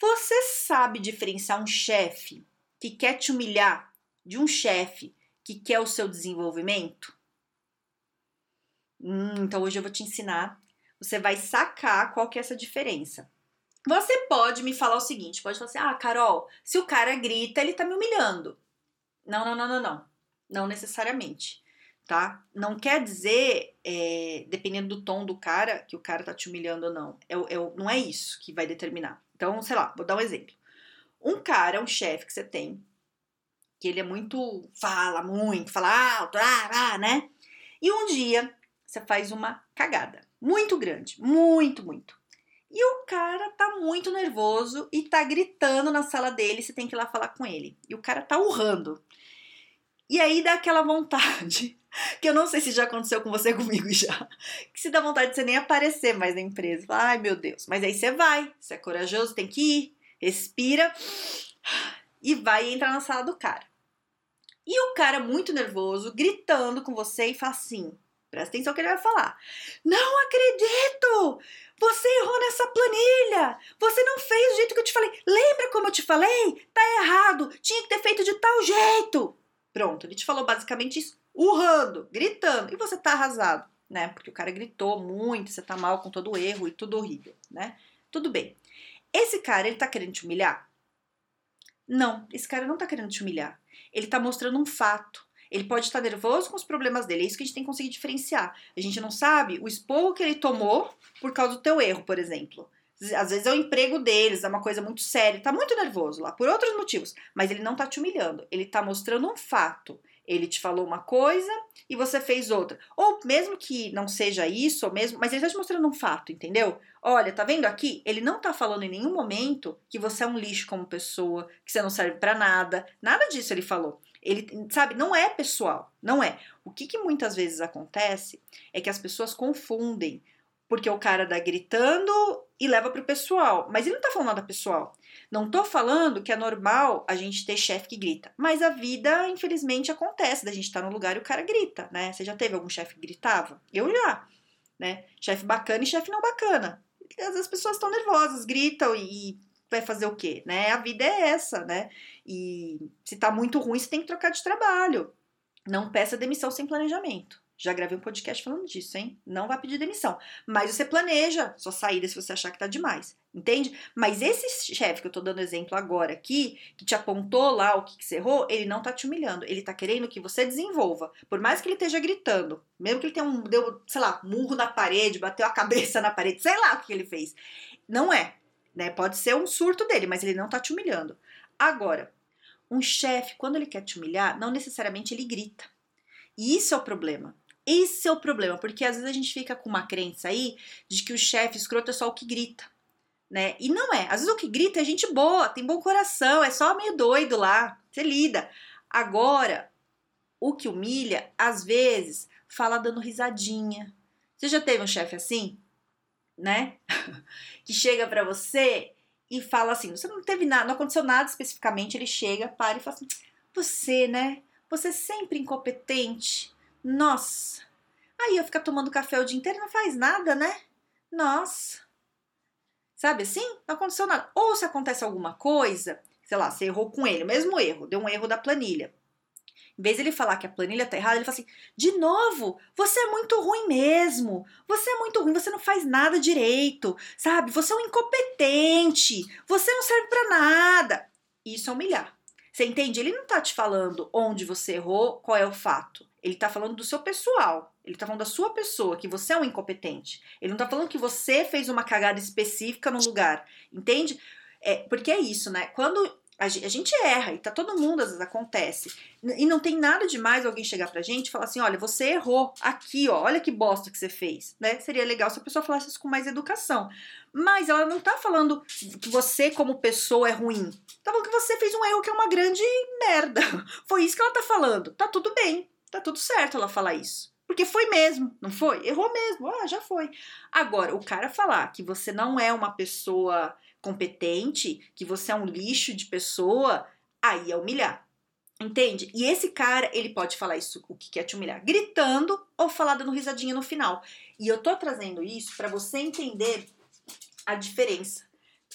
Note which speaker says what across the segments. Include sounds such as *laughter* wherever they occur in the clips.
Speaker 1: Você sabe diferenciar um chefe que quer te humilhar de um chefe que quer o seu desenvolvimento? Hum, então hoje eu vou te ensinar. Você vai sacar qual que é essa diferença. Você pode me falar o seguinte, pode falar assim, ah, Carol, se o cara grita, ele tá me humilhando. Não, não, não, não, não. Não necessariamente, tá? Não quer dizer, é, dependendo do tom do cara, que o cara tá te humilhando ou não. É, é, não é isso que vai determinar. Então, sei lá, vou dar um exemplo. Um cara, um chefe que você tem, que ele é muito. fala muito, fala alto, ah, ah, né? E um dia você faz uma cagada muito grande, muito, muito. E o cara tá muito nervoso e tá gritando na sala dele, você tem que ir lá falar com ele. E o cara tá urrando. E aí dá aquela vontade, *laughs* que eu não sei se já aconteceu com você *laughs* comigo já, que se dá vontade de você nem aparecer mais na empresa. Ai meu Deus, mas aí você vai, você é corajoso, tem que ir, respira e vai entrar na sala do cara. E o cara muito nervoso, gritando com você e fala assim: presta atenção que ele vai falar. Não acredito! Você errou nessa planilha! Você não fez do jeito que eu te falei. Lembra como eu te falei? Tá errado! Tinha que ter feito de tal jeito! Pronto, ele te falou basicamente isso, urrando, gritando, e você tá arrasado, né? Porque o cara gritou muito, você tá mal com todo o erro e tudo horrível, né? Tudo bem. Esse cara, ele tá querendo te humilhar? Não, esse cara não tá querendo te humilhar. Ele tá mostrando um fato. Ele pode estar nervoso com os problemas dele, é isso que a gente tem que conseguir diferenciar. A gente não sabe o esporro que ele tomou por causa do teu erro, por exemplo. Às vezes é o emprego deles, é uma coisa muito séria, ele tá muito nervoso lá, por outros motivos, mas ele não tá te humilhando, ele tá mostrando um fato. Ele te falou uma coisa e você fez outra. Ou mesmo que não seja isso, ou mesmo, mas ele tá te mostrando um fato, entendeu? Olha, tá vendo aqui? Ele não tá falando em nenhum momento que você é um lixo como pessoa, que você não serve para nada. Nada disso ele falou. Ele, sabe, não é pessoal, não é. O que, que muitas vezes acontece é que as pessoas confundem porque o cara tá gritando e leva pro pessoal. Mas ele não tá falando nada pessoal. Não tô falando que é normal a gente ter chefe que grita. Mas a vida, infelizmente, acontece. Da gente tá no lugar e o cara grita, né? Você já teve algum chefe que gritava? Eu já, né? Chefe bacana e chefe não bacana. As pessoas estão nervosas, gritam e, e vai fazer o quê, né? A vida é essa, né? E se tá muito ruim, você tem que trocar de trabalho. Não peça demissão sem planejamento. Já gravei um podcast falando disso, hein? Não vai pedir demissão. Mas você planeja sua saída se você achar que tá demais. Entende? Mas esse chefe que eu tô dando exemplo agora aqui, que te apontou lá o que, que você errou, ele não tá te humilhando. Ele tá querendo que você desenvolva. Por mais que ele esteja gritando, mesmo que ele tenha um, deu, sei lá, murro na parede, bateu a cabeça na parede, sei lá o que ele fez. Não é. Né? Pode ser um surto dele, mas ele não tá te humilhando. Agora, um chefe, quando ele quer te humilhar, não necessariamente ele grita. E isso é o problema. Esse é o problema, porque às vezes a gente fica com uma crença aí de que o chefe escroto é só o que grita, né? E não é. Às vezes o que grita é gente boa, tem bom coração, é só meio doido lá, você lida. Agora, o que humilha, às vezes, fala dando risadinha. Você já teve um chefe assim? Né? *laughs* que chega para você e fala assim: você não teve nada, não aconteceu nada especificamente. Ele chega, para e fala assim: você, né? Você é sempre incompetente. Nossa. Aí eu ficar tomando café o dia inteiro não faz nada, né? Nossa. Sabe assim? Não aconteceu nada. Ou se acontece alguma coisa, sei lá, você errou com ele, mesmo erro, deu um erro da planilha. Em vez de ele falar que a planilha tá errada, ele fala assim: de novo, você é muito ruim mesmo. Você é muito ruim, você não faz nada direito, sabe? Você é um incompetente, você não serve para nada. Isso é humilhar. Você entende? Ele não tá te falando onde você errou, qual é o fato. Ele tá falando do seu pessoal. Ele tá falando da sua pessoa, que você é um incompetente. Ele não tá falando que você fez uma cagada específica no lugar. Entende? É, porque é isso, né? Quando A gente erra, e tá todo mundo, às vezes acontece. E não tem nada demais alguém chegar pra gente e falar assim: olha, você errou aqui, ó, olha que bosta que você fez, né? Seria legal se a pessoa falasse isso com mais educação. Mas ela não tá falando que você, como pessoa, é ruim. Tá falando que você fez um erro que é uma grande merda. *laughs* Foi isso que ela tá falando. Tá tudo bem, tá tudo certo ela falar isso. Porque foi mesmo, não foi? Errou mesmo, ah, já foi. Agora, o cara falar que você não é uma pessoa competente, que você é um lixo de pessoa, aí é humilhar. Entende? E esse cara, ele pode falar isso, o que quer te humilhar, gritando ou falar dando risadinha no final. E eu tô trazendo isso para você entender a diferença.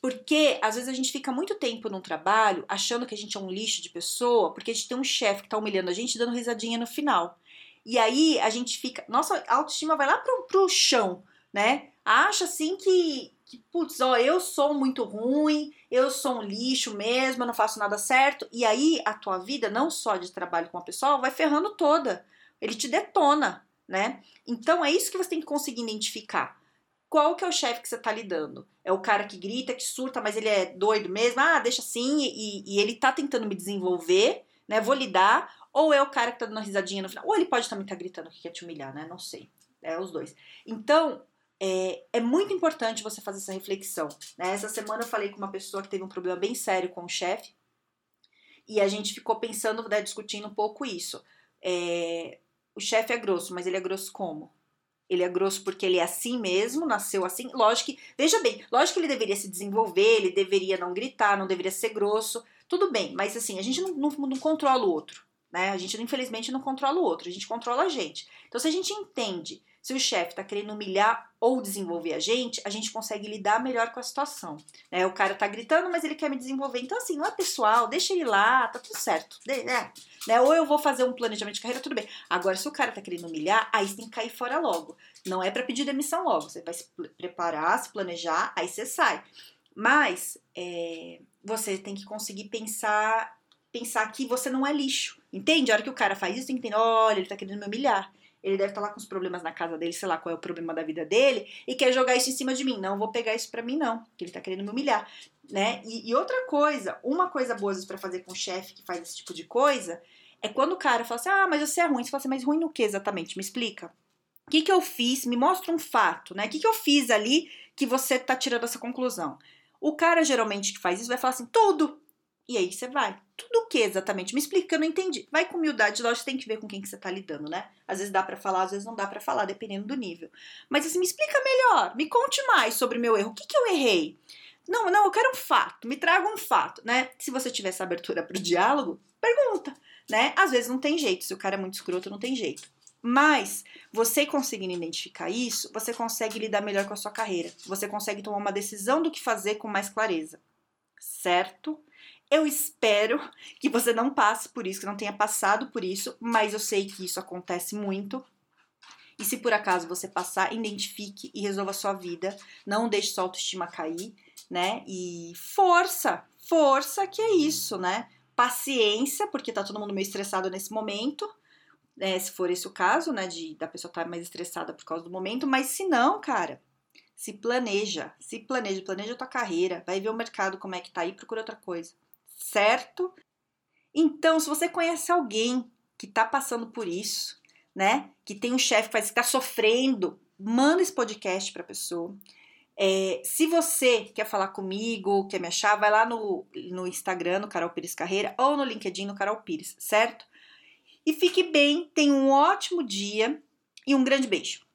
Speaker 1: Porque às vezes a gente fica muito tempo num trabalho achando que a gente é um lixo de pessoa, porque a gente tem um chefe que tá humilhando a gente dando risadinha no final. E aí a gente fica. Nossa autoestima vai lá pro, pro chão, né? Acha assim que, que, putz, ó, eu sou muito ruim, eu sou um lixo mesmo, eu não faço nada certo. E aí a tua vida, não só de trabalho com a pessoa, vai ferrando toda. Ele te detona, né? Então é isso que você tem que conseguir identificar. Qual que é o chefe que você tá lidando? É o cara que grita, que surta, mas ele é doido mesmo? Ah, deixa assim, e, e ele tá tentando me desenvolver, né? Vou lidar. Ou é o cara que tá dando uma risadinha no final. Ou ele pode também estar tá gritando que quer te humilhar, né? Não sei. É os dois. Então, é, é, muito importante você fazer essa reflexão. Né? Essa semana eu falei com uma pessoa que teve um problema bem sério com o chefe e a gente ficou pensando, né, discutindo um pouco isso. É, o chefe é grosso, mas ele é grosso como? Ele é grosso porque ele é assim mesmo, nasceu assim. Lógico que, veja bem, lógico que ele deveria se desenvolver, ele deveria não gritar, não deveria ser grosso, tudo bem, mas assim, a gente não, não, não controla o outro, né? A gente, infelizmente, não controla o outro, a gente controla a gente. Então, se a gente entende se o chefe está querendo humilhar ou desenvolver a gente, a gente consegue lidar melhor com a situação. Né? O cara tá gritando, mas ele quer me desenvolver. Então, assim, não é pessoal, deixa ele lá, tá tudo certo. É, né? Ou eu vou fazer um planejamento de carreira, tudo bem. Agora, se o cara tá querendo humilhar, aí você tem que cair fora logo. Não é para pedir demissão logo. Você vai se preparar, se planejar, aí você sai. Mas é, você tem que conseguir pensar pensar que você não é lixo. Entende? A hora que o cara faz isso, tem que entender, olha, ele tá querendo me humilhar. Ele deve estar tá lá com os problemas na casa dele, sei lá qual é o problema da vida dele, e quer jogar isso em cima de mim. Não vou pegar isso pra mim, não, que ele tá querendo me humilhar, né? E, e outra coisa, uma coisa boa para fazer com o chefe que faz esse tipo de coisa, é quando o cara fala assim, ah, mas você é ruim. Você fala assim, mas ruim no que exatamente? Me explica. O que, que eu fiz? Me mostra um fato, né? O que, que eu fiz ali que você tá tirando essa conclusão? O cara geralmente que faz isso vai falar assim, tudo. E aí você vai. Tudo o que exatamente? Me explica, eu não entendi. Vai com humildade, lógico, tem que ver com quem que você tá lidando, né? Às vezes dá para falar, às vezes não dá para falar, dependendo do nível. Mas assim, me explica melhor, me conte mais sobre meu erro. O que, que eu errei? Não, não, eu quero um fato, me traga um fato, né? Se você tiver essa abertura pro diálogo, pergunta, né? Às vezes não tem jeito, se o cara é muito escroto, não tem jeito. Mas você conseguindo identificar isso, você consegue lidar melhor com a sua carreira. Você consegue tomar uma decisão do que fazer com mais clareza. Certo? Eu espero que você não passe por isso, que não tenha passado por isso, mas eu sei que isso acontece muito. E se por acaso você passar, identifique e resolva a sua vida. Não deixe sua autoestima cair, né? E força, força que é isso, né? Paciência, porque tá todo mundo meio estressado nesse momento. É, se for esse o caso, né? De da pessoa estar tá mais estressada por causa do momento, mas se não, cara, se planeja, se planeja, planeja a tua carreira, vai ver o mercado como é que tá aí, procura outra coisa certo? Então, se você conhece alguém que está passando por isso, né? Que tem um chefe que está sofrendo, manda esse podcast para a pessoa. É, se você quer falar comigo, quer me achar, vai lá no, no Instagram, no Carol Pires Carreira, ou no LinkedIn, no Carol Pires, certo? E fique bem, tenha um ótimo dia e um grande beijo.